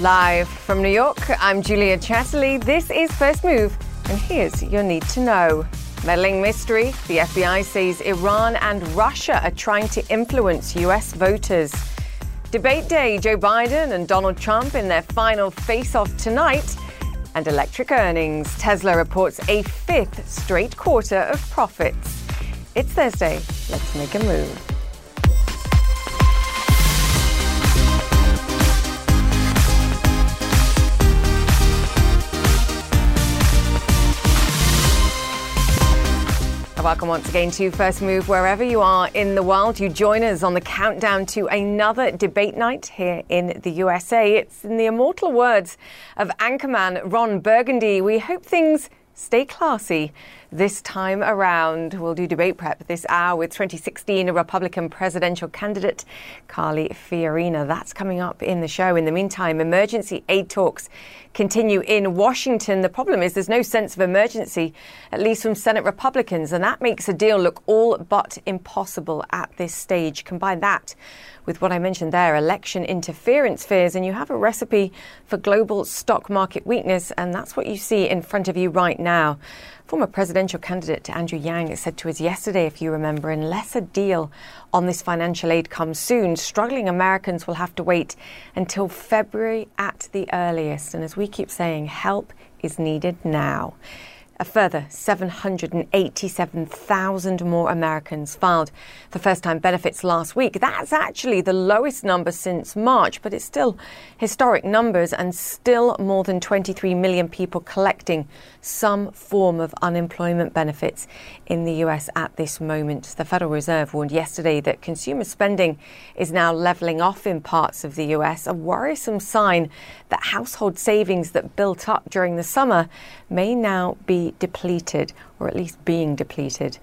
Live from New York, I'm Julia Chatterley. This is First Move, and here's your need to know. Meddling mystery the FBI says Iran and Russia are trying to influence US voters. Debate day Joe Biden and Donald Trump in their final face off tonight. And electric earnings Tesla reports a fifth straight quarter of profits. It's Thursday. Let's make a move. Welcome once again to First Move. Wherever you are in the world, you join us on the countdown to another debate night here in the USA. It's in the immortal words of anchorman Ron Burgundy. We hope things stay classy this time around. We'll do debate prep this hour with 2016 Republican presidential candidate Carly Fiorina. That's coming up in the show. In the meantime, emergency aid talks continue in Washington. The problem is there's no sense of emergency, at least from Senate Republicans, and that makes a deal look all but impossible at this stage. Combine that with what I mentioned there election interference fears, and you have a recipe for global stock market weakness, and that's what you see in front of you right now. Former presidential candidate Andrew Yang said to us yesterday, if you remember, unless a deal on this financial aid comes soon, struggling Americans will have to wait until February at the earliest. And as we keep saying, help is needed now. A further 787,000 more Americans filed for first time benefits last week. That's actually the lowest number since March, but it's still historic numbers and still more than 23 million people collecting some form of unemployment benefits in the US at this moment. The Federal Reserve warned yesterday that consumer spending is now leveling off in parts of the US, a worrisome sign that household savings that built up during the summer may now be depleted, or at least being depleted.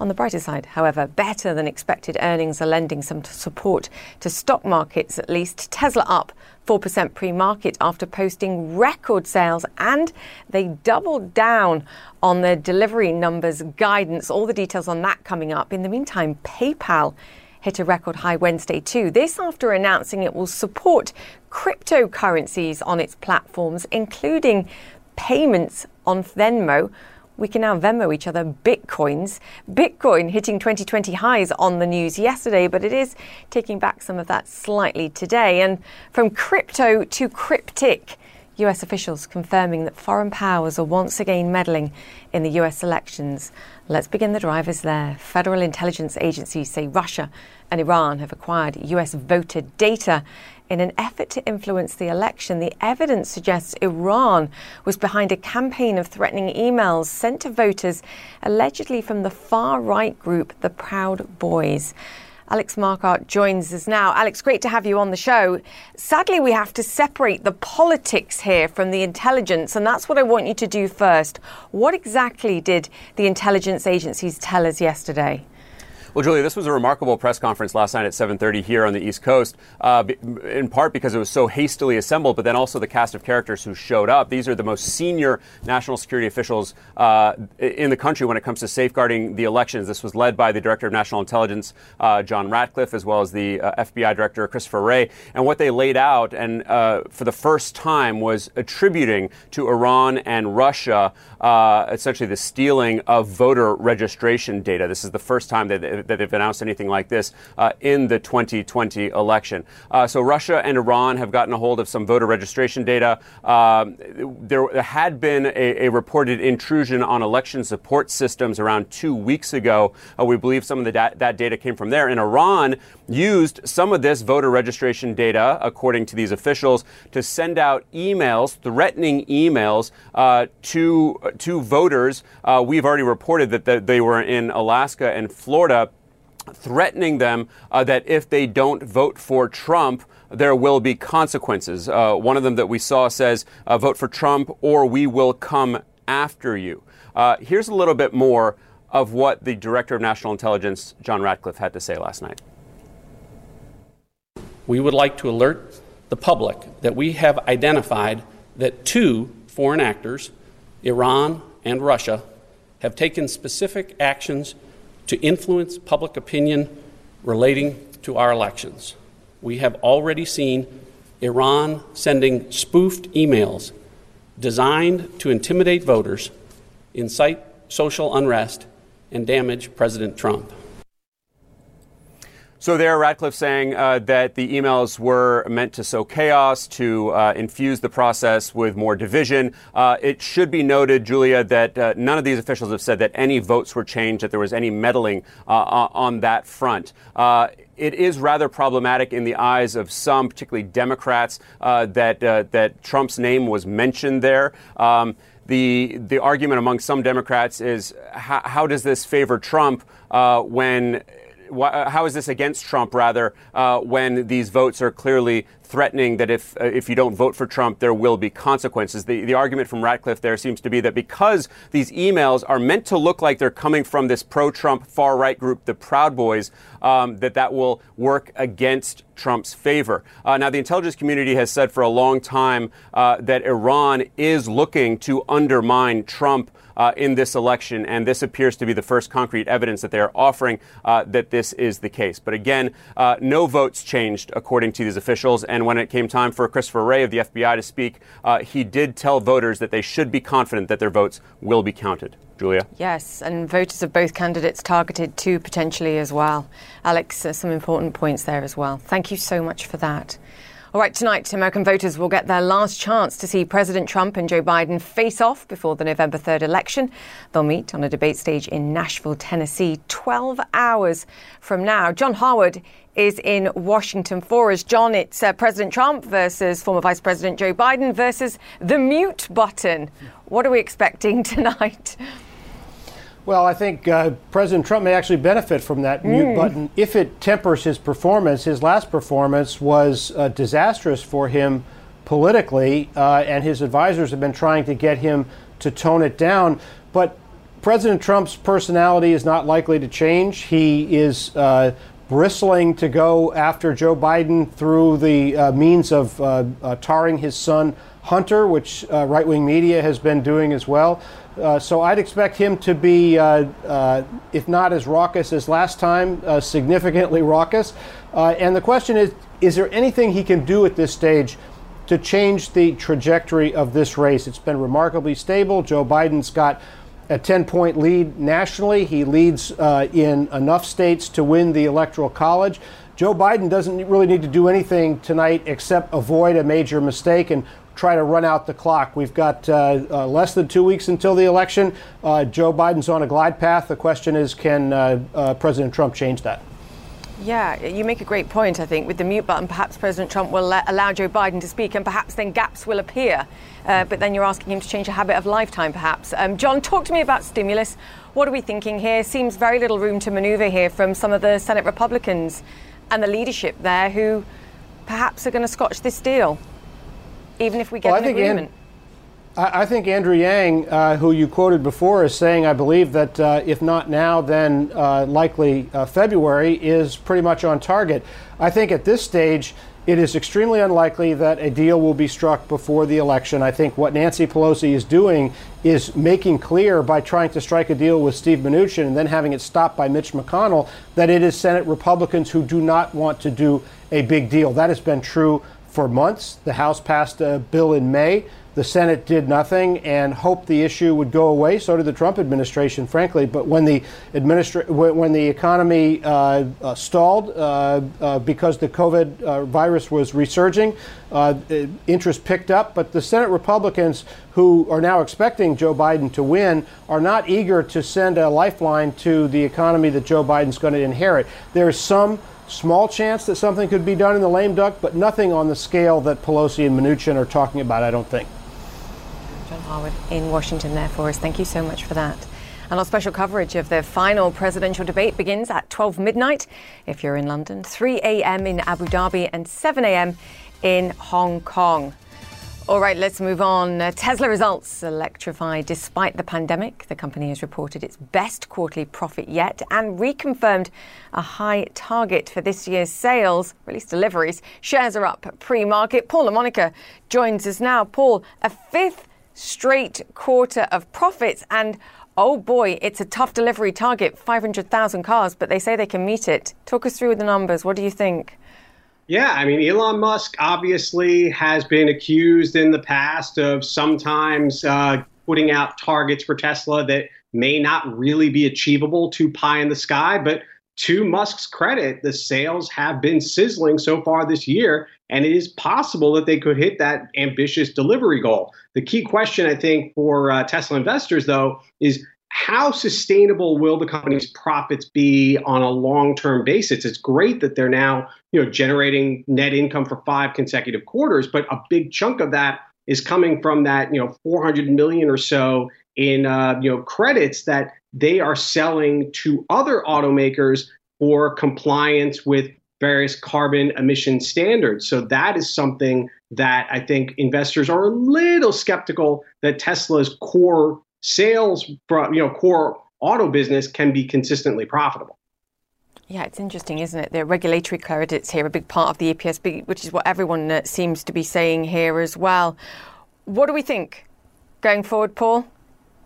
On the brighter side, however, better than expected earnings are lending some support to stock markets, at least. Tesla up 4% pre market after posting record sales, and they doubled down on their delivery numbers guidance. All the details on that coming up. In the meantime, PayPal hit a record high Wednesday too. This after announcing it will support cryptocurrencies on its platforms, including payments on Venmo. We can now Venmo each other bitcoins. Bitcoin hitting 2020 highs on the news yesterday, but it is taking back some of that slightly today. And from crypto to cryptic, US officials confirming that foreign powers are once again meddling in the US elections. Let's begin the drivers there. Federal intelligence agencies say Russia and Iran have acquired US voter data in an effort to influence the election. The evidence suggests Iran was behind a campaign of threatening emails sent to voters allegedly from the far right group, the Proud Boys. Alex Marquardt joins us now. Alex, great to have you on the show. Sadly, we have to separate the politics here from the intelligence, and that's what I want you to do first. What exactly did the intelligence agencies tell us yesterday? Well, Julia, this was a remarkable press conference last night at 7:30 here on the East Coast, uh, in part because it was so hastily assembled, but then also the cast of characters who showed up. These are the most senior national security officials uh, in the country when it comes to safeguarding the elections. This was led by the Director of National Intelligence, uh, John Ratcliffe, as well as the uh, FBI Director, Christopher Wray. And what they laid out, and uh, for the first time, was attributing to Iran and Russia uh, essentially the stealing of voter registration data. This is the first time that that they've announced anything like this uh, in the 2020 election. Uh, so Russia and Iran have gotten a hold of some voter registration data. Um, there had been a, a, reported intrusion on election support systems around two weeks ago. Uh, we believe some of the da- that data came from there. And Iran used some of this voter registration data, according to these officials, to send out emails, threatening emails uh, to to voters. Uh, we've already reported that the, they were in Alaska and Florida threatening them uh, that if they don't vote for Trump, there will be consequences. Uh, one of them that we saw says, uh, vote for Trump or we will come after you. Uh, here's a little bit more of what the Director of National Intelligence, John Ratcliffe, had to say last night. We would like to alert the public that we have identified that two foreign actors, Iran and Russia, have taken specific actions to influence public opinion relating to our elections. We have already seen Iran sending spoofed emails designed to intimidate voters, incite social unrest, and damage President Trump. So there, Ratcliffe saying uh, that the emails were meant to sow chaos, to uh, infuse the process with more division. Uh, it should be noted, Julia, that uh, none of these officials have said that any votes were changed, that there was any meddling uh, on that front uh, it is rather problematic in the eyes of some, particularly Democrats, uh, that uh, that Trump's name was mentioned there. Um, the the argument among some Democrats is how, how does this favor Trump uh, when how is this against Trump, rather, uh, when these votes are clearly threatening that if uh, if you don't vote for Trump, there will be consequences. The the argument from Ratcliffe there seems to be that because these emails are meant to look like they're coming from this pro-Trump far right group, the Proud Boys, um, that that will work against Trump's favor. Uh, now, the intelligence community has said for a long time uh, that Iran is looking to undermine Trump uh, in this election, and this appears to be the first concrete evidence that they are offering uh, that this is the case. But again, uh, no votes changed according to these officials, and when it came time for Christopher Wray of the FBI to speak, uh, he did tell voters that they should be confident that their votes will be counted. Julia? Yes, and voters of both candidates targeted too, potentially as well. Alex, uh, some important points there as well. Thank you so much for that. All right, tonight, American voters will get their last chance to see President Trump and Joe Biden face off before the November 3rd election. They'll meet on a debate stage in Nashville, Tennessee, 12 hours from now. John Harwood is in Washington for us. John, it's uh, President Trump versus former Vice President Joe Biden versus the mute button. What are we expecting tonight? Well, I think uh, President Trump may actually benefit from that mute mm. button if it tempers his performance. His last performance was uh, disastrous for him politically, uh, and his advisors have been trying to get him to tone it down. But President Trump's personality is not likely to change. He is uh, bristling to go after Joe Biden through the uh, means of uh, tarring his son Hunter, which right wing media has been doing as well. Uh, so I'd expect him to be, uh, uh, if not as raucous as last time, uh, significantly raucous. Uh, and the question is is there anything he can do at this stage to change the trajectory of this race? It's been remarkably stable. Joe Biden's got a 10 point lead nationally. He leads in enough states to win the Electoral College. Joe Biden doesn't really need to do anything tonight except avoid a major mistake and try to run out the clock. We've got uh, uh, less than two weeks until the election. Uh, Joe Biden's on a glide path. The question is, can uh, uh, President Trump change that? Yeah, you make a great point, I think. With the mute button, perhaps President Trump will let, allow Joe Biden to speak, and perhaps then gaps will appear. Uh, but then you're asking him to change a habit of lifetime, perhaps. Um, John, talk to me about stimulus. What are we thinking here? Seems very little room to maneuver here from some of the Senate Republicans and the leadership there who perhaps are going to scotch this deal even if we get well, an agreement? An, I think Andrew Yang, uh, who you quoted before, is saying, I believe that uh, if not now, then uh, likely uh, February is pretty much on target. I think at this stage, it is extremely unlikely that a deal will be struck before the election. I think what Nancy Pelosi is doing is making clear by trying to strike a deal with Steve Mnuchin and then having it stopped by Mitch McConnell that it is Senate Republicans who do not want to do a big deal. That has been true for months. The House passed a bill in May. The Senate did nothing and hoped the issue would go away. So did the Trump administration, frankly. But when the administra- when the economy uh, uh, stalled uh, uh because the COVID uh, virus was resurging, uh, interest picked up. But the Senate Republicans, who are now expecting Joe Biden to win, are not eager to send a lifeline to the economy that Joe Biden's going to inherit. There is some small chance that something could be done in the lame duck, but nothing on the scale that Pelosi and Mnuchin are talking about, I don't think. John Harwood in Washington there for us. Thank you so much for that. And our special coverage of the final presidential debate begins at 12 midnight if you're in London, 3 a.m. in Abu Dhabi, and 7 a.m. in Hong Kong. All right, let's move on. Uh, Tesla results electrify despite the pandemic. The company has reported its best quarterly profit yet and reconfirmed a high target for this year's sales, released deliveries. Shares are up pre market. Paul LaMonica joins us now. Paul, a fifth straight quarter of profits and Oh boy, it's a tough delivery target 500,000 cars, but they say they can meet it. Talk us through the numbers. What do you think? Yeah, I mean, Elon Musk obviously has been accused in the past of sometimes uh, putting out targets for Tesla that may not really be achievable too pie in the sky. But to Musk's credit, the sales have been sizzling so far this year, and it is possible that they could hit that ambitious delivery goal. The key question, I think, for uh, Tesla investors, though, is how sustainable will the company's profits be on a long-term basis? It's great that they're now, you know, generating net income for five consecutive quarters, but a big chunk of that is coming from that, you know, 400 million or so in, uh, you know, credits that they are selling to other automakers for compliance with various carbon emission standards. So that is something that I think investors are a little skeptical that Tesla's core sales from you know core auto business can be consistently profitable. Yeah, it's interesting, isn't it? The regulatory credits here, a big part of the EPS beat, which is what everyone uh, seems to be saying here as well. What do we think going forward, Paul?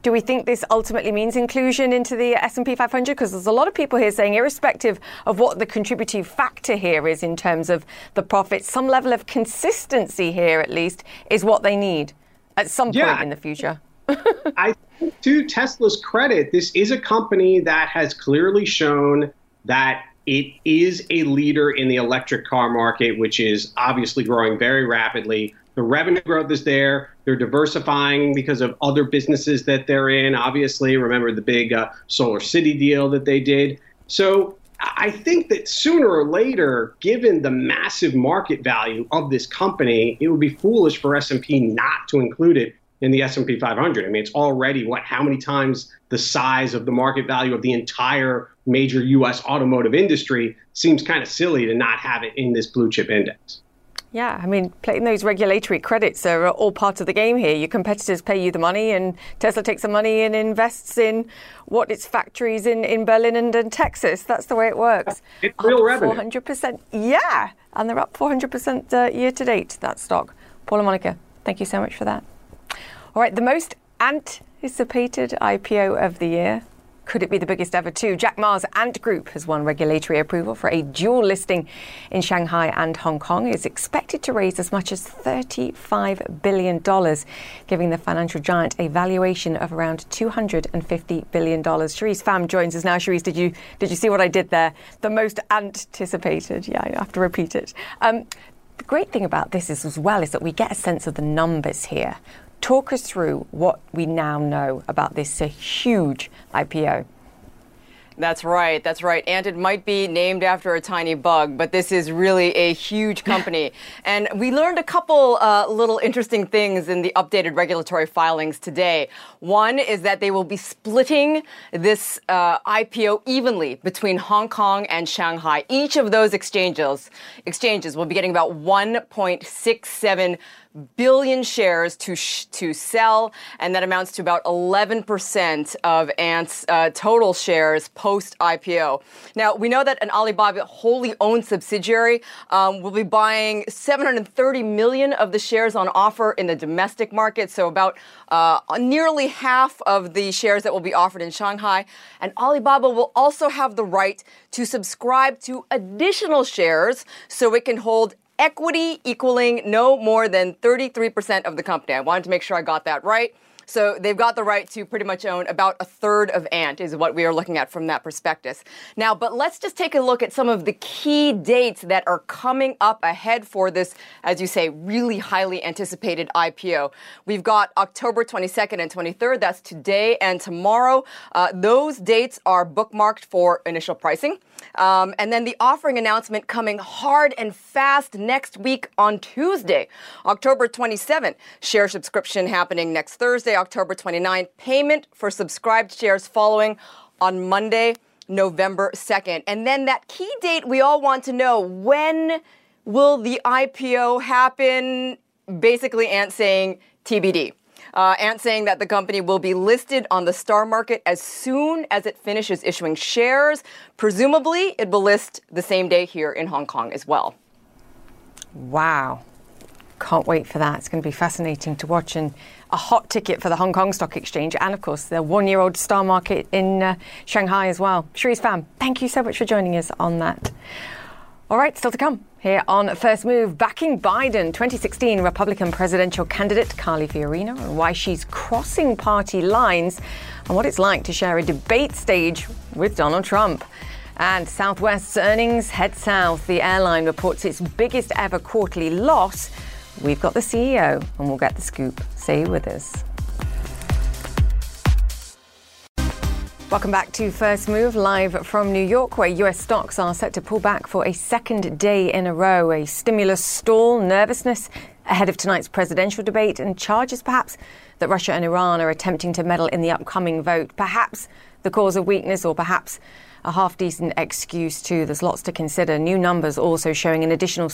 Do we think this ultimately means inclusion into the S&P 500? Because there's a lot of people here saying, irrespective of what the contributive factor here is in terms of the profits, some level of consistency here, at least, is what they need at some point yeah. in the future. I to Tesla's credit, this is a company that has clearly shown that it is a leader in the electric car market, which is obviously growing very rapidly. The revenue growth is there. They're diversifying because of other businesses that they're in. Obviously, remember the big uh, Solar City deal that they did. So I think that sooner or later, given the massive market value of this company, it would be foolish for S&P not to include it in the S&P 500. I mean, it's already what how many times the size of the market value of the entire major US automotive industry seems kind of silly to not have it in this blue chip index. Yeah, I mean, playing those regulatory credits are all part of the game here. Your competitors pay you the money, and Tesla takes the money and invests in what its factories in, in Berlin and, in Texas. That's the way it works. It's real revenue. 400%. Yeah, and they're up 400% uh, year to date, that stock. Paul LaMonica, thank you so much for that. All right, the most anticipated IPO of the year. Could it be the biggest ever, too? Jack Ma's Ant Group has won regulatory approval for a dual listing in Shanghai and Hong Kong. It is expected to raise as much as $35 billion, giving the financial giant a valuation of around $250 billion. Sherisse Pham joins us now. Sherisse, did you, did you see what I did there? The most anticipated. Yeah, I have to repeat it. Um, the great thing about this is, as well is that we get a sense of the numbers here. Talk us through what we now know about this uh, huge IPO. That's right. That's right. And it might be named after a tiny bug, but this is really a huge company. and we learned a couple uh, little interesting things in the updated regulatory filings today. One is that they will be splitting this uh, IPO evenly between Hong Kong and Shanghai. Each of those exchanges exchanges will be getting about 1.67 billion shares to sh- to sell, and that amounts to about 11% of Ant's uh, total shares post IPO. Now we know that an Alibaba wholly owned subsidiary um, will be buying 730 million of the shares on offer in the domestic market, so about uh, nearly half of the shares that will be offered in Shanghai. And Alibaba will also have the right to subscribe to additional shares so it can hold equity equaling no more than 33% of the company. I wanted to make sure I got that right. So they've got the right to pretty much own about a third of Ant, is what we are looking at from that perspective. Now, but let's just take a look at some of the key dates that are coming up ahead for this, as you say, really highly anticipated IPO. We've got October 22nd and 23rd. That's today and tomorrow. Uh, those dates are bookmarked for initial pricing. Um, and then the offering announcement coming hard and fast next week on Tuesday, October 27th. Share subscription happening next Thursday. October 29th. Payment for subscribed shares following on Monday, November 2nd. And then that key date we all want to know when will the IPO happen? Basically, Ant saying TBD. Uh, Ant saying that the company will be listed on the star market as soon as it finishes issuing shares. Presumably, it will list the same day here in Hong Kong as well. Wow. Can't wait for that. It's going to be fascinating to watch and a hot ticket for the Hong Kong Stock Exchange and, of course, the one year old star market in uh, Shanghai as well. Sherisse Pham, thank you so much for joining us on that. All right, still to come. Here on First Move, backing Biden, 2016 Republican presidential candidate Carly Fiorina, and why she's crossing party lines, and what it's like to share a debate stage with Donald Trump. And Southwest's earnings head south. The airline reports its biggest ever quarterly loss. We've got the CEO, and we'll get the scoop. Stay with us. Welcome back to First Move, live from New York, where US stocks are set to pull back for a second day in a row. A stimulus stall, nervousness ahead of tonight's presidential debate, and charges perhaps that Russia and Iran are attempting to meddle in the upcoming vote. Perhaps the cause of weakness, or perhaps a half decent excuse too. There's lots to consider. New numbers also showing an additional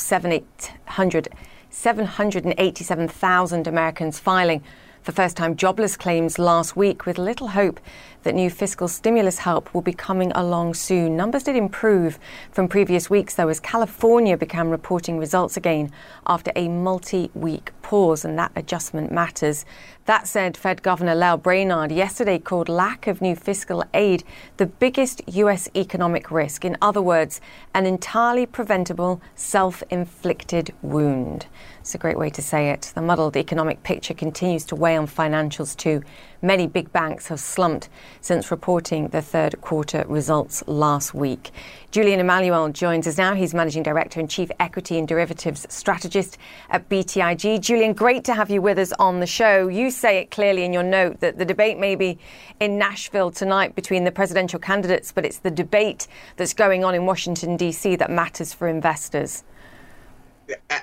787,000 Americans filing for first time jobless claims last week, with little hope that new fiscal stimulus help will be coming along soon. Numbers did improve from previous weeks, though, as California began reporting results again after a multi week pause, and that adjustment matters. That said, Fed Governor Lael Brainard yesterday called lack of new fiscal aid the biggest U.S. economic risk. In other words, an entirely preventable self inflicted wound. It's a great way to say it. The muddled economic picture continues to weigh on financials too. Many big banks have slumped since reporting the third quarter results last week. Julian Emanuel joins us now. He's Managing Director and Chief Equity and Derivatives Strategist at BTIG. Julian, great to have you with us on the show. You say it clearly in your note that the debate may be in Nashville tonight between the presidential candidates, but it's the debate that's going on in Washington, D.C. that matters for investors.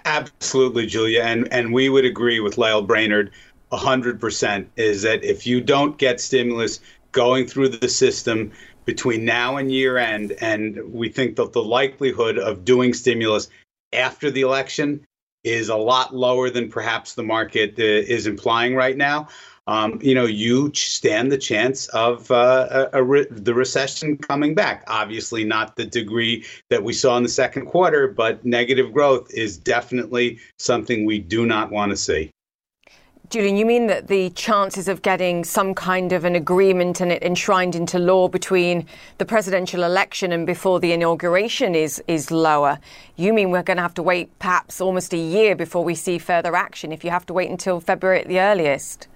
Absolutely, Julia. And, and we would agree with Lael Brainard 100% is that if you don't get stimulus going through the system between now and year end, and we think that the likelihood of doing stimulus after the election is a lot lower than perhaps the market uh, is implying right now. Um, you know, you stand the chance of uh, a, re- the recession coming back. Obviously, not the degree that we saw in the second quarter, but negative growth is definitely something we do not want to see. Julian, you mean that the chances of getting some kind of an agreement and it enshrined into law between the presidential election and before the inauguration is, is lower? You mean we're going to have to wait perhaps almost a year before we see further action if you have to wait until February at the earliest?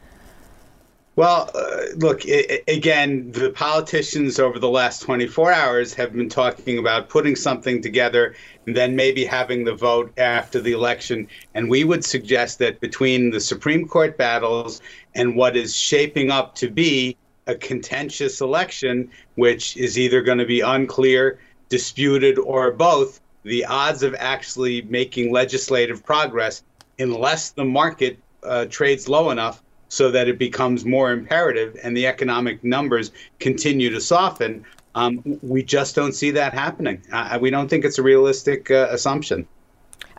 Well, uh, look, it, again, the politicians over the last 24 hours have been talking about putting something together and then maybe having the vote after the election. And we would suggest that between the Supreme Court battles and what is shaping up to be a contentious election, which is either going to be unclear, disputed, or both, the odds of actually making legislative progress, unless the market uh, trades low enough, so that it becomes more imperative and the economic numbers continue to soften. Um, we just don't see that happening. Uh, we don't think it's a realistic uh, assumption.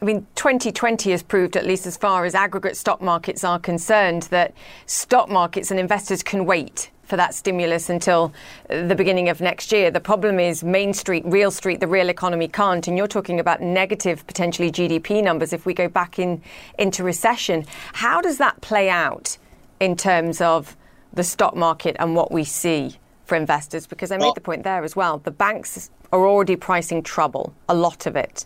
I mean, 2020 has proved, at least as far as aggregate stock markets are concerned, that stock markets and investors can wait for that stimulus until the beginning of next year. The problem is Main Street, Real Street, the real economy can't. And you're talking about negative, potentially GDP numbers if we go back in into recession. How does that play out in terms of the stock market and what we see for investors? Because I made well, the point there as well. The banks are already pricing trouble, a lot of it.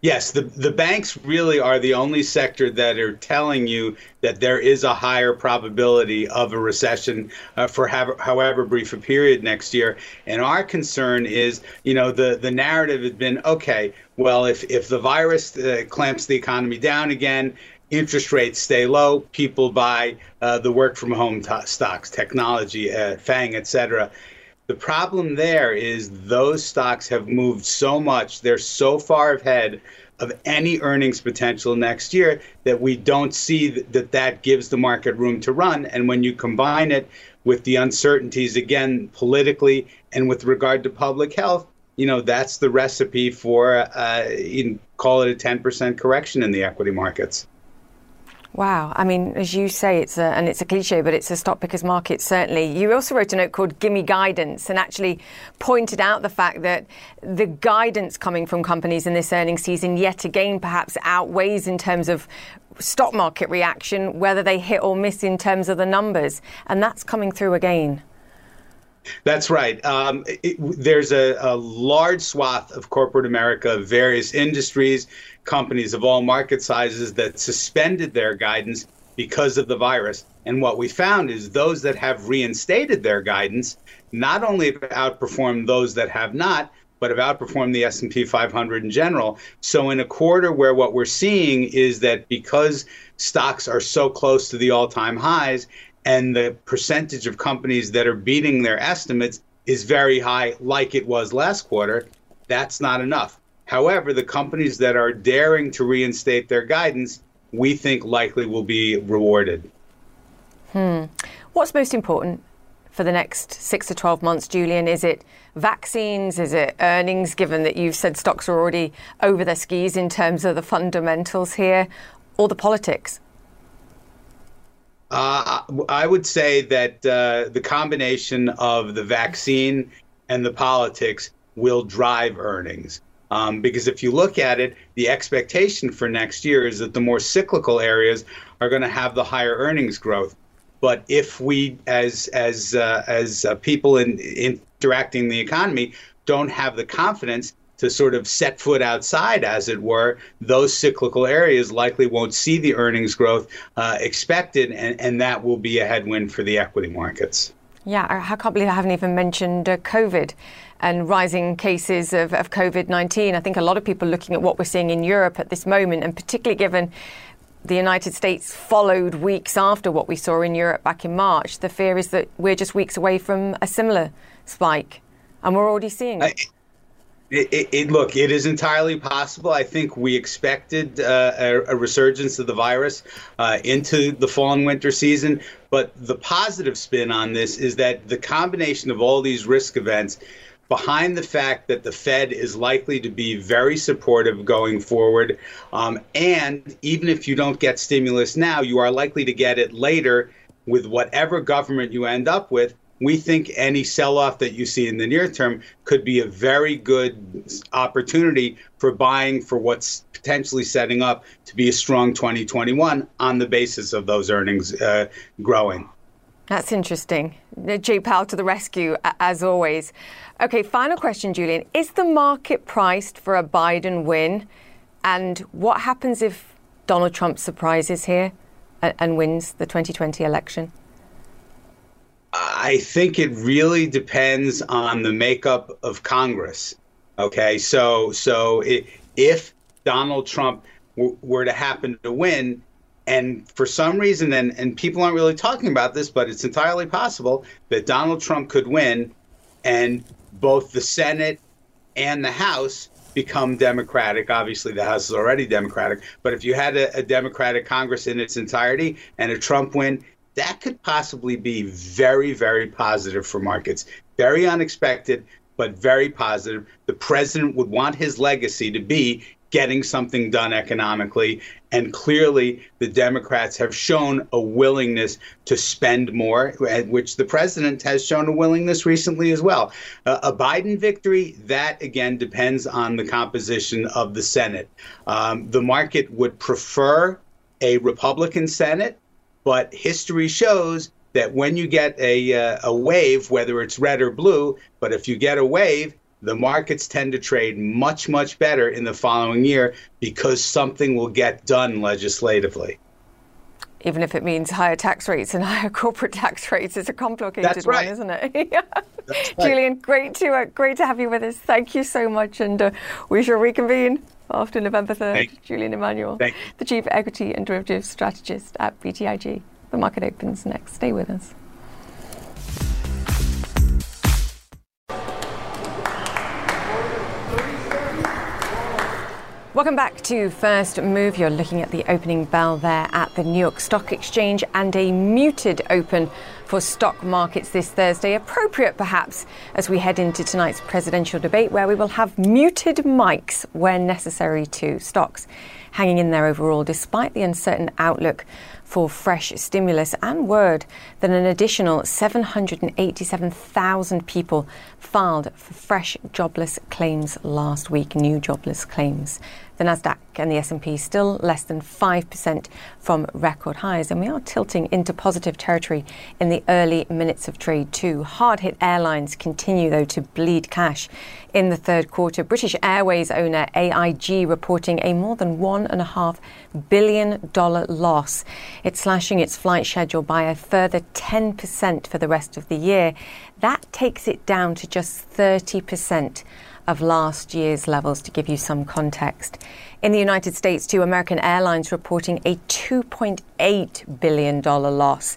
Yes, the, the banks really are the only sector that are telling you that there is a higher probability of a recession uh, for have, however brief a period next year. And our concern is, you know, the, the narrative has been okay, well, if, if the virus uh, clamps the economy down again, interest rates stay low, people buy uh, the work from home t- stocks, technology, uh, FANG, et cetera. The problem there is those stocks have moved so much, they're so far ahead of any earnings potential next year that we don't see that that gives the market room to run. And when you combine it with the uncertainties, again, politically and with regard to public health, you know, that's the recipe for, uh, can call it a 10% correction in the equity markets. Wow. I mean, as you say, it's a, and it's a cliche, but it's a stock pickers market, certainly. You also wrote a note called Gimme Guidance and actually pointed out the fact that the guidance coming from companies in this earnings season, yet again, perhaps outweighs in terms of stock market reaction, whether they hit or miss in terms of the numbers. And that's coming through again. That's right. Um, it, there's a, a, large swath of corporate America, various industries, companies of all market sizes that suspended their guidance because of the virus. And what we found is those that have reinstated their guidance not only have outperformed those that have not, but have outperformed the S&P 500 in general. So in a quarter where what we're seeing is that because stocks are so close to the all-time highs and the percentage of companies that are beating their estimates is very high like it was last quarter, that's not enough. However, the companies that are daring to reinstate their guidance, we think likely will be rewarded. Hmm. What's most important for the next six to 12 months, Julian? Is it vaccines? Is it earnings, given that you've said stocks are already over their skis in terms of the fundamentals here, or the politics? Uh, I would say that uh, the combination of the vaccine and the politics will drive earnings. Um, because if you look at it, the expectation for next year is that the more cyclical areas are going to have the higher earnings growth. But if we, as as uh, as uh, people in, in interacting the economy, don't have the confidence to sort of set foot outside, as it were, those cyclical areas likely won't see the earnings growth uh, expected, and, and that will be a headwind for the equity markets. Yeah, I can't believe I haven't even mentioned uh, COVID and rising cases of, of COVID 19. I think a lot of people looking at what we're seeing in Europe at this moment, and particularly given the United States followed weeks after what we saw in Europe back in March. The fear is that we're just weeks away from a similar spike, and we're already seeing it. It, it, it, look, it is entirely possible. I think we expected uh, a, a, resurgence of the virus uh, into the fall and winter season. But the positive spin on this is that the combination of all these risk events behind the fact that the Fed is likely to be very supportive going forward. Um, and even if you don't get stimulus now, you are likely to get it later with whatever government you end up with. We think any sell off that you see in the near term could be a very good opportunity for buying for what's potentially setting up to be a strong 2021 on the basis of those earnings uh, growing. That's interesting. Jay Powell to the rescue, as always. Okay, final question, Julian. Is the market priced for a Biden win? And what happens if Donald Trump surprises here and wins the 2020 election? I think it really depends on the makeup of Congress. Okay, so so it, if Donald Trump w- were to happen to win, and for some reason, and, and people aren't really talking about this, but it's entirely possible that Donald Trump could win and both the Senate and the House become Democratic. Obviously, the House is already Democratic. But if you had a, a Democratic Congress in its entirety and a Trump win, that could possibly be very, very positive for markets. Very unexpected, but very positive. The president would want his legacy to be getting something done economically. And clearly, the Democrats have shown a willingness to spend more, which the president has shown a willingness recently as well. Uh, a Biden victory, that again depends on the composition of the Senate. Um, the market would prefer a Republican Senate, but history shows that when you get a, uh, a wave, whether it's red or blue, but if you get a wave, the markets tend to trade much, much better in the following year because something will get done legislatively. Even if it means higher tax rates and higher corporate tax rates, it's a complicated right. one, isn't it? right. Julian, great to uh, great to have you with us. Thank you so much, and uh, we shall reconvene after November third. Julian Emanuel, the chief equity and derivatives strategist at BTIG. The market opens next. Stay with us. Welcome back to First Move. You're looking at the opening bell there at the New York Stock Exchange and a muted open for stock markets this Thursday. Appropriate, perhaps, as we head into tonight's presidential debate, where we will have muted mics where necessary to stocks hanging in there overall, despite the uncertain outlook for fresh stimulus and word that an additional 787,000 people filed for fresh jobless claims last week, new jobless claims The Nasdaq and the S&P still less than 5% from record highs and we are tilting into positive territory in the early minutes of trade too. Hard-hit airlines continue though to bleed cash in the third quarter. British Airways owner AIG reporting a more than $1.5 billion loss. It's slashing its flight schedule by a further 10% for the rest of the year. That takes it down to just 30% of last year's levels to give you some context. In the United States, too, American Airlines reporting a $2.8 billion loss.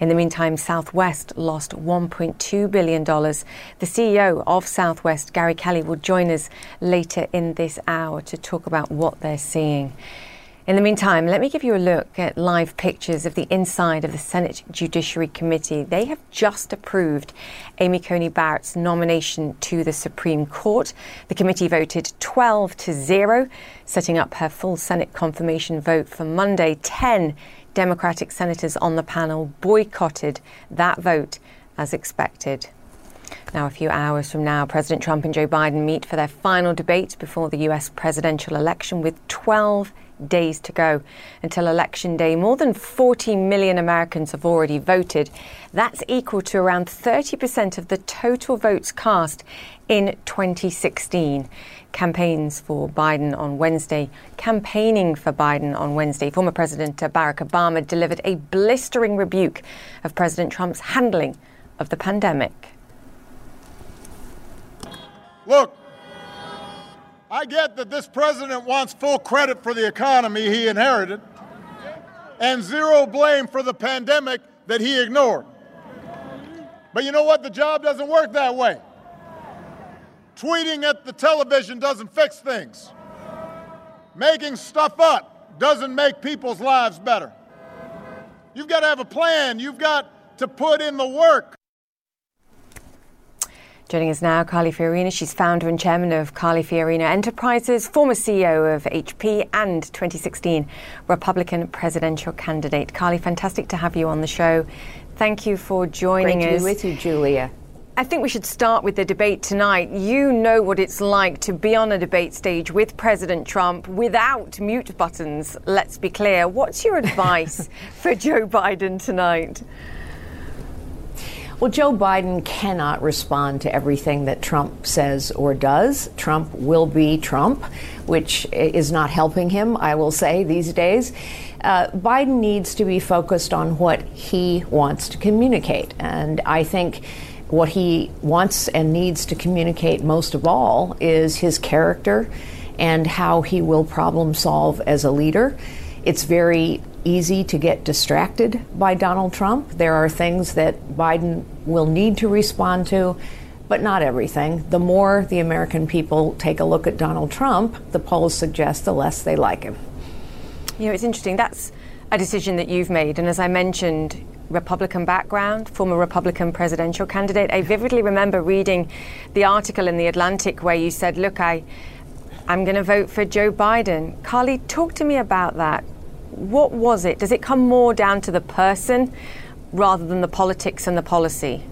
In the meantime, Southwest lost $1.2 billion. The CEO of Southwest, Gary Kelly, will join us later in this hour to talk about what they're seeing. In the meantime, let me give you a look at live pictures of the inside of the Senate Judiciary Committee. They have just approved Amy Coney Barrett's nomination to the Supreme Court. The committee voted 12 to 0, setting up her full Senate confirmation vote for Monday. 10 Democratic senators on the panel boycotted that vote as expected. Now, a few hours from now, President Trump and Joe Biden meet for their final debate before the U.S. presidential election with 12 days to go until Election Day. More than 40 million Americans have already voted. That's equal to around 30% of the total votes cast in 2016. Campaigns for Biden on Wednesday, campaigning for Biden on Wednesday, former President Barack Obama delivered a blistering rebuke of President Trump's handling of the pandemic. Look, I get that this president wants full credit for the economy he inherited and zero blame for the pandemic that he ignored. But you know what? The job doesn't work that way. Tweeting at the television doesn't fix things. Making stuff up doesn't make people's lives better. You've got to have a plan. You've got to put in the work. Joining us now, Carly Fiorina. She's founder and chairman of Carly Fiorina Enterprises, former CEO of HP, and 2016 Republican presidential candidate. Carly, fantastic to have you on the show. Thank you for joining Great us. to be with you, Julia. I think we should start with the debate tonight. You know what it's like to be on a debate stage with President Trump without mute buttons, let's be clear. What's your advice for Joe Biden tonight? Well, Joe Biden cannot respond to everything that Trump says or does. Trump will be Trump, which is not helping him, I will say, these days. Uh, Biden needs to be focused on what he wants to communicate. And I think what he wants and needs to communicate most of all is his character and how he will problem solve as a leader. It's very easy to get distracted by Donald Trump. There are things that Biden will need to respond to, but not everything. The more the American people take a look at Donald Trump, the polls suggest the less they like him. You know, it's interesting. That's a decision that you've made. And as I mentioned, Republican background, former Republican presidential candidate. I vividly remember reading the article in The Atlantic where you said, Look, I, I'm going to vote for Joe Biden. Carly, talk to me about that. What was it? Does it come more down to the person rather than the politics and the policy?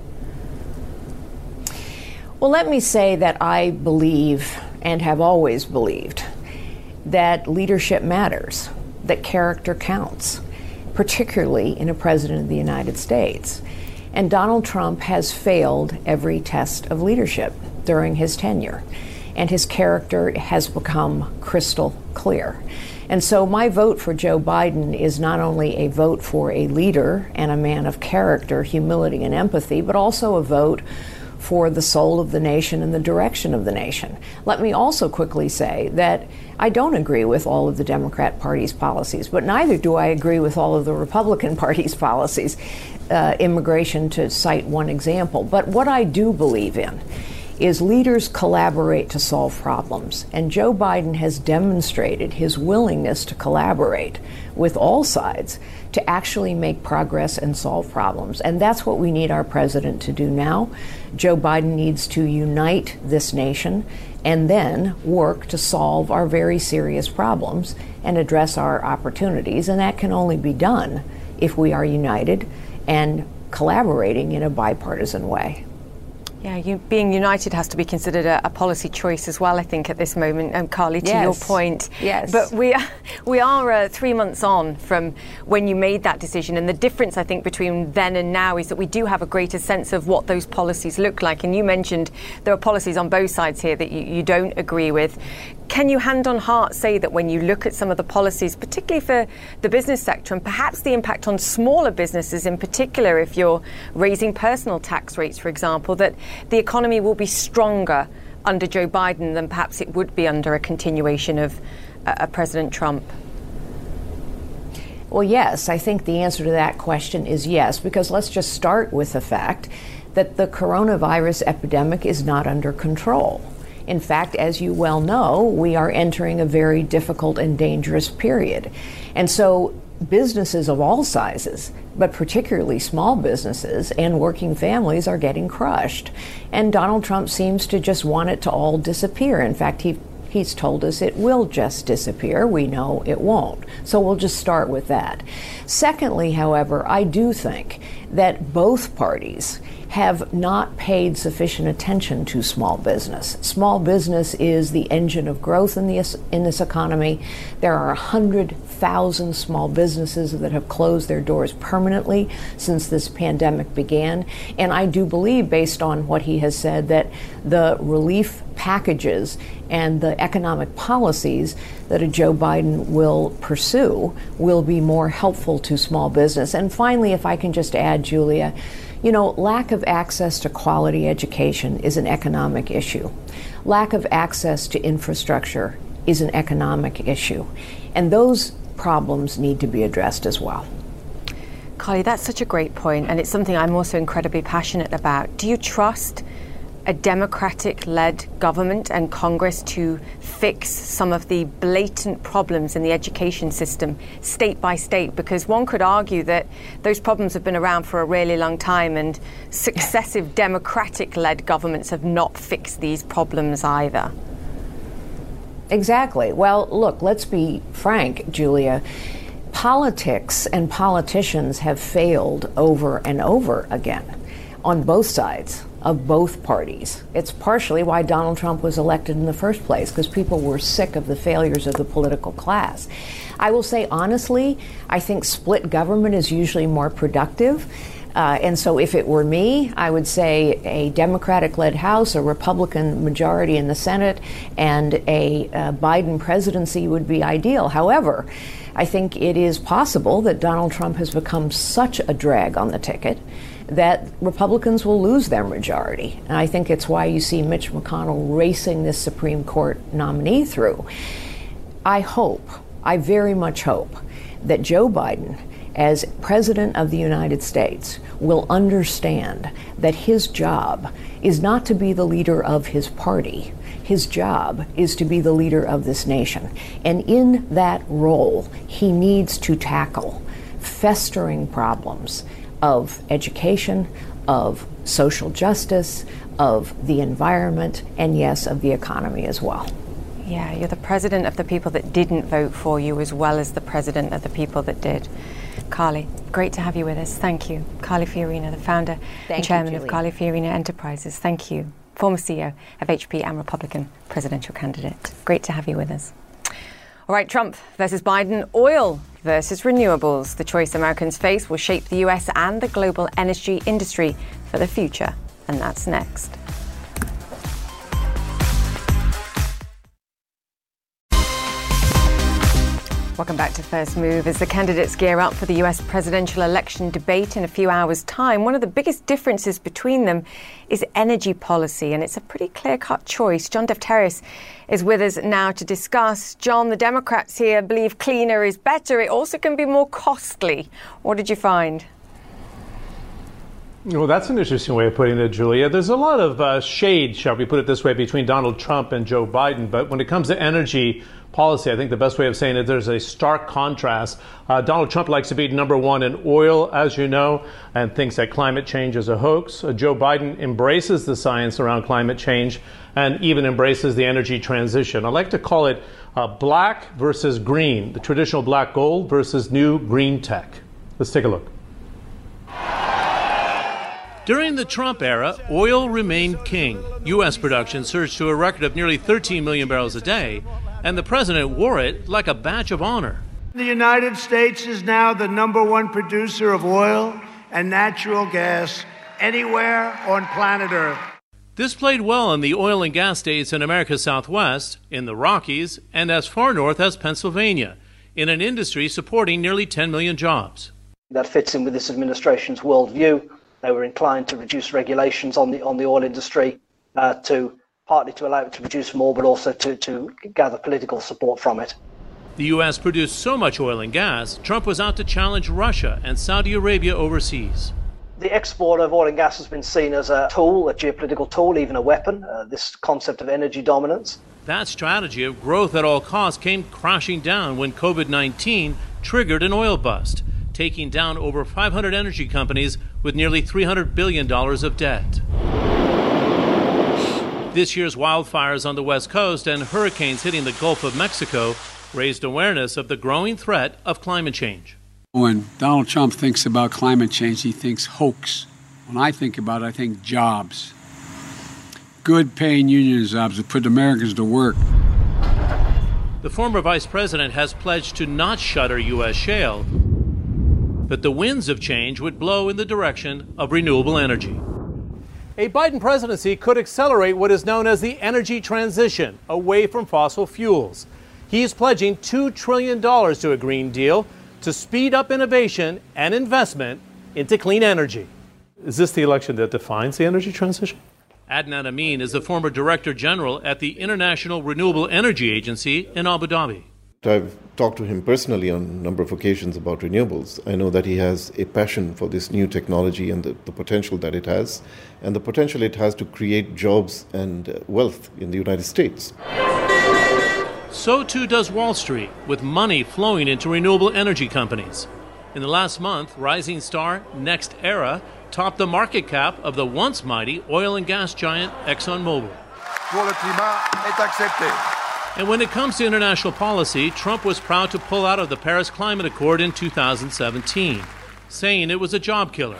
Well, let me say that I believe and have always believed that leadership matters, that character counts, particularly in a president of the United States. And Donald Trump has failed every test of leadership during his tenure, and his character has become crystal clear. And so my vote for Joe Biden is not only a vote for a leader and a man of character, humility, and empathy, but also a vote for the soul of the nation and the direction of the nation. Let me also quickly say that I don't agree with all of the Democrat Party's policies, but neither do I agree with all of the Republican Party's policies, uh, immigration to cite one example. But what I do believe in is leaders collaborate to solve problems. And Joe Biden has demonstrated his willingness to collaborate with all sides to actually make progress and solve problems. And that's what we need our president to do now. Joe Biden needs to unite this nation and then work to solve our very serious problems and address our opportunities. And that can only be done if we are united and collaborating in a bipartisan way. Yeah, you, being united has to be considered a, a, policy choice as well. I think at this moment, and um, Carly, to yes. your point. Yes. But we are, we are uh, three months on from when you made that decision, and the difference I think between then and now is that we do have a greater sense of what those policies look like. And you mentioned there are policies on both sides here that you, you don't agree with. Can you hand on heart say that when you look at some of the policies, particularly for the business sector and perhaps the impact on smaller businesses in particular, if you're raising personal tax rates, for example, that the economy will be stronger under Joe Biden than perhaps it would be under a continuation of uh, President Trump? Well, yes, I think the answer to that question is yes, because let's just start with the fact that the coronavirus epidemic is not under control. In fact, as you well know, we are entering a very difficult and dangerous period. And so businesses of all sizes, but particularly small businesses and working families, are getting crushed. And Donald Trump seems to just want it to all disappear. In fact, he He's told us it will just disappear. We know it won't. So we'll just start with that. Secondly, however, I do think that both parties have not paid sufficient attention to small business. Small business is the engine of growth in, the, in this economy. There are 100,000 small businesses that have closed their doors permanently since this pandemic began. And I do believe, based on what he has said, that the relief packages and the economic policies that a Joe Biden will pursue will be more helpful to small business. And finally, if I can just add, Julia, you know, lack of access to quality education is an economic issue. Lack of access to infrastructure is an economic issue. And those problems need to be addressed as well. Carly, that's such a great point, and it's something I'm also incredibly passionate about. Do you trust a Democratic led government and Congress to fix some of the blatant problems in the education system state by state because one could argue that those problems have been around for a really long time and successive Democratic led governments have not fixed these problems either. Exactly. Well, look, let's be frank, Julia. Politics and politicians have failed over and over again on both sides of both parties. It's partially why Donald Trump was elected in the first place, because people were sick of the failures of the political class. I will say honestly, I think split government is usually more productive. Uh, and so, if it were me, I would say a Democratic led House, a Republican majority in the Senate, and a uh, Biden presidency would be ideal. However, I think it is possible that Donald Trump has become such a drag on the ticket that Republicans will lose their majority. And I think it's why you see Mitch McConnell racing this Supreme Court nominee through. I hope, I very much hope, that Joe Biden, as President of the United States, will understand that his job is not to be the leader of his party. His job is to be the leader of this nation. And in that role, he needs to tackle festering problems of education, of social justice, of the environment, and yes, of the economy as well. Yeah, you're the president of the people that didn't vote for you as well as the president of the people that did. Carly, great to have you with us. Thank you. Carly Fiorina, the founder Thank and chairman you, of Carly Fiorina Enterprises. Thank you. Former CEO of HP and Republican presidential candidate. Great to have you with us. All right, Trump versus Biden, oil versus renewables. The choice Americans face will shape the US and the global energy industry for the future. And that's next. Welcome back to First Move. As the candidates gear up for the US presidential election debate in a few hours' time, one of the biggest differences between them is energy policy, and it's a pretty clear cut choice. John Defterios is with us now to discuss. John, the Democrats here believe cleaner is better. It also can be more costly. What did you find? Well, that's an interesting way of putting it, Julia. There's a lot of uh, shade, shall we put it this way, between Donald Trump and Joe Biden. But when it comes to energy, policy. I think the best way of saying it, there's a stark contrast. Uh, Donald Trump likes to be number one in oil, as you know, and thinks that climate change is a hoax. Uh, Joe Biden embraces the science around climate change and even embraces the energy transition. I like to call it uh, black versus green, the traditional black gold versus new green tech. Let's take a look. During the Trump era, oil remained king. U.S. production surged to a record of nearly 13 million barrels a day, and the president wore it like a badge of honor. The United States is now the number one producer of oil and natural gas anywhere on planet Earth. This played well in the oil and gas states in America's Southwest, in the Rockies, and as far north as Pennsylvania, in an industry supporting nearly 10 million jobs. That fits in with this administration's worldview. They were inclined to reduce regulations on the on the oil industry uh, to partly to allow it to produce more, but also to, to gather political support from it. The U.S. produced so much oil and gas, Trump was out to challenge Russia and Saudi Arabia overseas. The export of oil and gas has been seen as a tool, a geopolitical tool, even a weapon, uh, this concept of energy dominance. That strategy of growth at all costs came crashing down when COVID 19 triggered an oil bust, taking down over 500 energy companies with nearly $300 billion of debt. This year's wildfires on the West Coast and hurricanes hitting the Gulf of Mexico raised awareness of the growing threat of climate change. When Donald Trump thinks about climate change, he thinks hoax. When I think about it, I think jobs. Good paying union jobs that put Americans to work. The former vice president has pledged to not shutter U.S. shale, but the winds of change would blow in the direction of renewable energy. A Biden presidency could accelerate what is known as the energy transition away from fossil fuels. He's pledging $2 trillion to a Green Deal to speed up innovation and investment into clean energy. Is this the election that defines the energy transition? Adnan Amin is the former Director General at the International Renewable Energy Agency in Abu Dhabi. I've talked to him personally on a number of occasions about renewables. I know that he has a passion for this new technology and the, the potential that it has, and the potential it has to create jobs and uh, wealth in the United States. So too does Wall Street, with money flowing into renewable energy companies. In the last month, rising star NextEra topped the market cap of the once mighty oil and gas giant ExxonMobil. And when it comes to international policy, Trump was proud to pull out of the Paris Climate Accord in 2017, saying it was a job killer.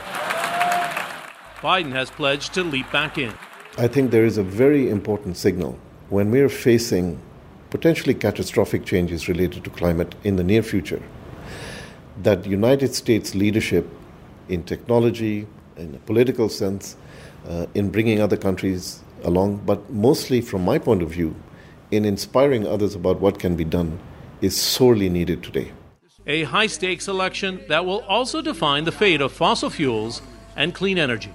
Biden has pledged to leap back in. I think there is a very important signal when we're facing potentially catastrophic changes related to climate in the near future, that United States leadership in technology, in a political sense, uh, in bringing other countries along, but mostly from my point of view, in inspiring others about what can be done, is sorely needed today. A high stakes election that will also define the fate of fossil fuels and clean energy.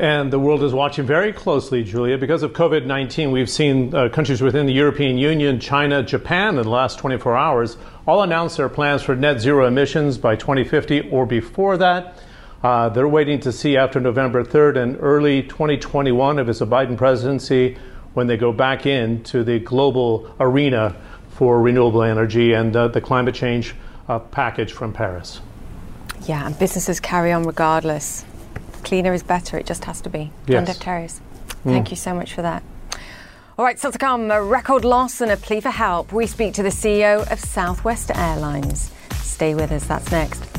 And the world is watching very closely, Julia. Because of COVID 19, we've seen uh, countries within the European Union, China, Japan in the last 24 hours all announce their plans for net zero emissions by 2050 or before that. Uh, they're waiting to see after November 3rd and early 2021 if it's a Biden presidency when they go back into the global arena for renewable energy and uh, the climate change uh, package from Paris. Yeah, and businesses carry on regardless cleaner is better. It just has to be. Yes. John Defterios, thank mm. you so much for that. All right, still to come, a record loss and a plea for help. We speak to the CEO of Southwest Airlines. Stay with us, that's next.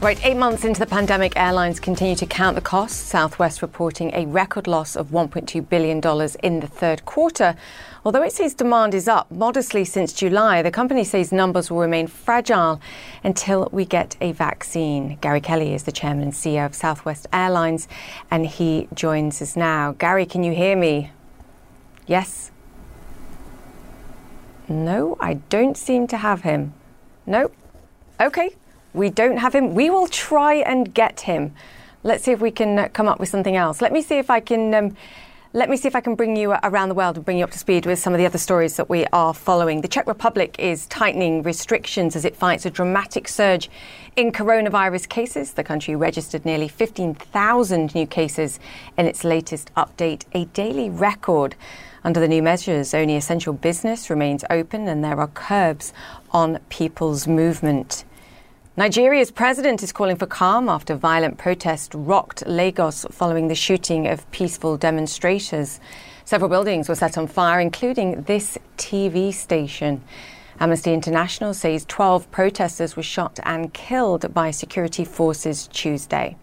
Right, eight months into the pandemic, airlines continue to count the costs. Southwest reporting a record loss of $1.2 billion in the third quarter. Although it says demand is up modestly since July, the company says numbers will remain fragile until we get a vaccine. Gary Kelly is the chairman and CEO of Southwest Airlines, and he joins us now. Gary, can you hear me? Yes? No, I don't seem to have him. Nope. Okay. We don't have him. We will try and get him. Let's see if we can uh, come up with something else. Let me see if I can. Um, let me see if I can bring you around the world and bring you up to speed with some of the other stories that we are following. The Czech Republic is tightening restrictions as it fights a dramatic surge in coronavirus cases. The country registered nearly 15,000 new cases in its latest update, a daily record. Under the new measures, only essential business remains open and there are curbs on people's movement. Nigeria's president is calling for calm after violent protests rocked Lagos following the shooting of peaceful demonstrators. Several buildings were set on fire, including this TV station. Amnesty International says 12 protesters were shot and killed by security forces Tuesday.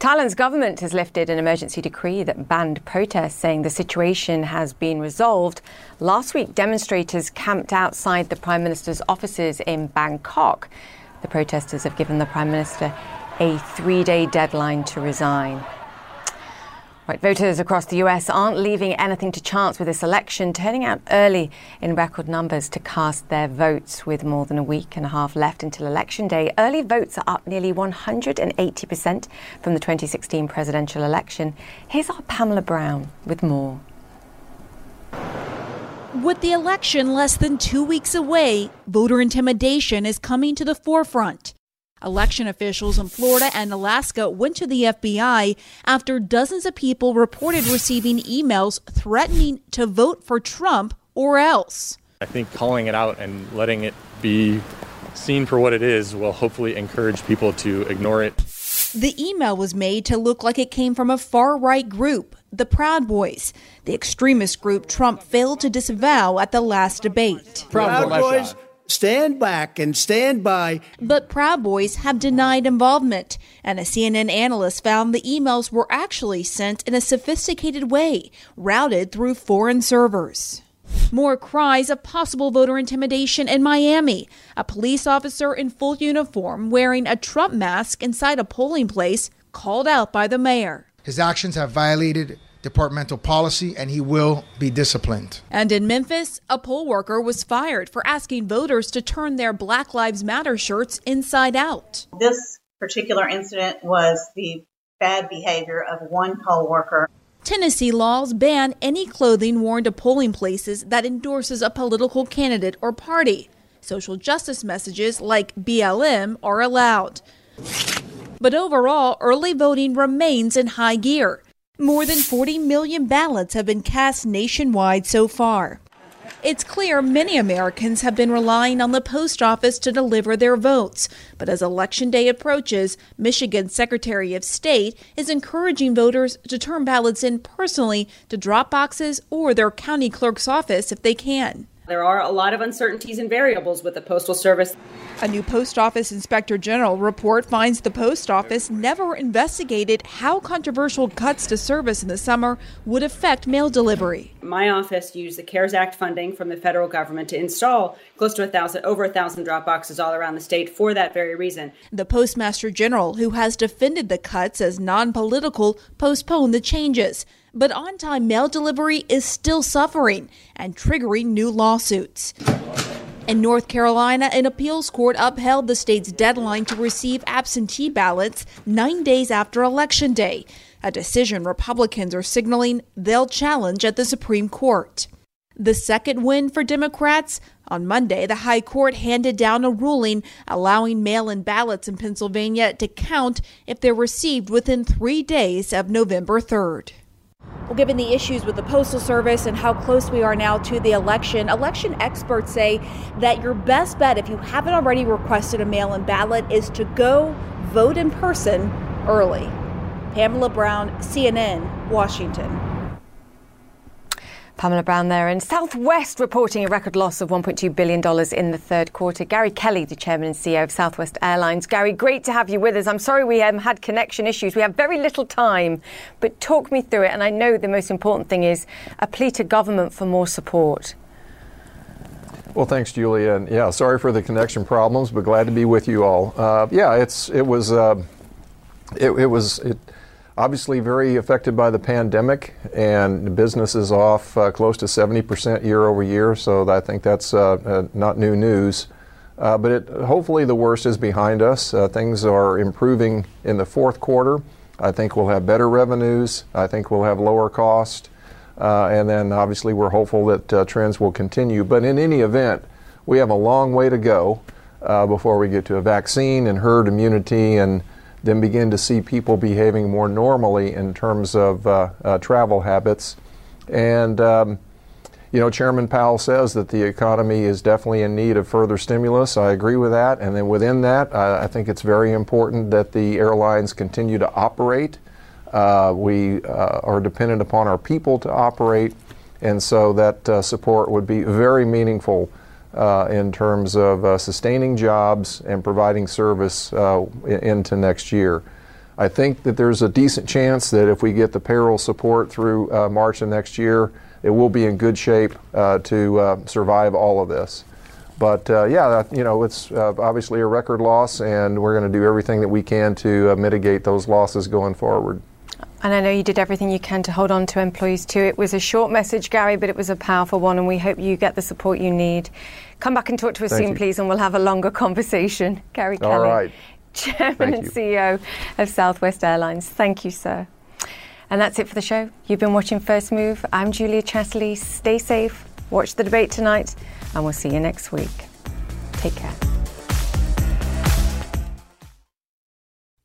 Thailand's government has lifted an emergency decree that banned protests, saying the situation has been resolved. Last week, demonstrators camped outside the Prime Minister's offices in Bangkok. The protesters have given the Prime Minister a three day deadline to resign. Right, voters across the US aren't leaving anything to chance with this election, turning out early in record numbers to cast their votes. With more than a week and a half left until election day, early votes are up nearly 180% from the 2016 presidential election. Here's our Pamela Brown with more. With the election less than two weeks away, voter intimidation is coming to the forefront. Election officials in Florida and Alaska went to the FBI after dozens of people reported receiving emails threatening to vote for Trump or else. I think calling it out and letting it be seen for what it is will hopefully encourage people to ignore it. The email was made to look like it came from a far right group, the Proud Boys, the extremist group Trump failed to disavow at the last debate. Proud Boys stand back and stand by. But Proud Boys have denied involvement, and a CNN analyst found the emails were actually sent in a sophisticated way, routed through foreign servers. More cries of possible voter intimidation in Miami. A police officer in full uniform wearing a Trump mask inside a polling place called out by the mayor. His actions have violated departmental policy and he will be disciplined. And in Memphis, a poll worker was fired for asking voters to turn their Black Lives Matter shirts inside out. This particular incident was the bad behavior of one poll worker. Tennessee laws ban any clothing worn to polling places that endorses a political candidate or party. Social justice messages like BLM are allowed. But overall, early voting remains in high gear. More than 40 million ballots have been cast nationwide so far. It's clear many Americans have been relying on the post office to deliver their votes. But as Election Day approaches, Michigan's Secretary of State is encouraging voters to turn ballots in personally to drop boxes or their county clerk's office if they can. There are a lot of uncertainties and variables with the Postal Service. A new Post Office Inspector General report finds the Post Office never investigated how controversial cuts to service in the summer would affect mail delivery. My office used the CARES Act funding from the federal government to install close to a thousand, over a thousand drop boxes all around the state for that very reason. The Postmaster General, who has defended the cuts as non political, postponed the changes but on time mail delivery is still suffering and triggering new lawsuits. In North Carolina, an appeals court upheld the state's deadline to receive absentee ballots nine days after Election Day, a decision Republicans are signaling they'll challenge at the Supreme Court. The second win for Democrats on Monday, the High Court handed down a ruling allowing mail in ballots in Pennsylvania to count if they're received within three days of November 3rd. Well, given the issues with the Postal Service and how close we are now to the election, election experts say that your best bet, if you haven't already requested a mail in ballot, is to go vote in person early. Pamela Brown, CNN, Washington. Pamela Brown there. And Southwest reporting a record loss of $1.2 billion in the third quarter. Gary Kelly, the chairman and CEO of Southwest Airlines. Gary, great to have you with us. I'm sorry we um, had connection issues. We have very little time, but talk me through it. And I know the most important thing is a plea to government for more support. Well, thanks, Julia. And yeah, sorry for the connection problems, but glad to be with you all. Uh, yeah, it's it was uh, it, it was it obviously very affected by the pandemic, and business is off uh, close to 70% year over year. So I think that's uh, uh, not new news. Uh, but it, hopefully the worst is behind us. Uh, things are improving in the fourth quarter. I think we'll have better revenues. I think we'll have lower cost. And then obviously we're hopeful that trends will continue. But in any event, we have a long way to go before we get to a vaccine and herd immunity and then begin to see people behaving more normally in terms of uh, uh, travel habits. And, um, you know, Chairman Powell says that the economy is definitely in need of further stimulus. I agree with that. And then within that, I think it's very important that the airlines continue to operate. Uh, we uh, are dependent upon our people to operate. And so that uh, support would be very meaningful uh, in terms of uh, sustaining jobs and providing service uh, into next year. I think that there's a decent chance that if we get the payroll support through uh, March of next year, it will be in good shape uh, to uh, survive all of this. But yeah, you know, it's obviously a record loss, and we're going to do everything that we can to mitigate those losses going forward. And I know you did everything you can to hold on to employees too. It was a short message, Gary, but it was a powerful one, and we hope you get the support you need. Come back and talk to us Thank soon, you. please, and we'll have a longer conversation. Gary All Kelly, right. Chairman Thank and you. CEO of Southwest Airlines. Thank you, sir. And that's it for the show. You've been watching First Move. I'm Julia Chatterley. Stay safe, watch the debate tonight, and we'll see you next week. Take care.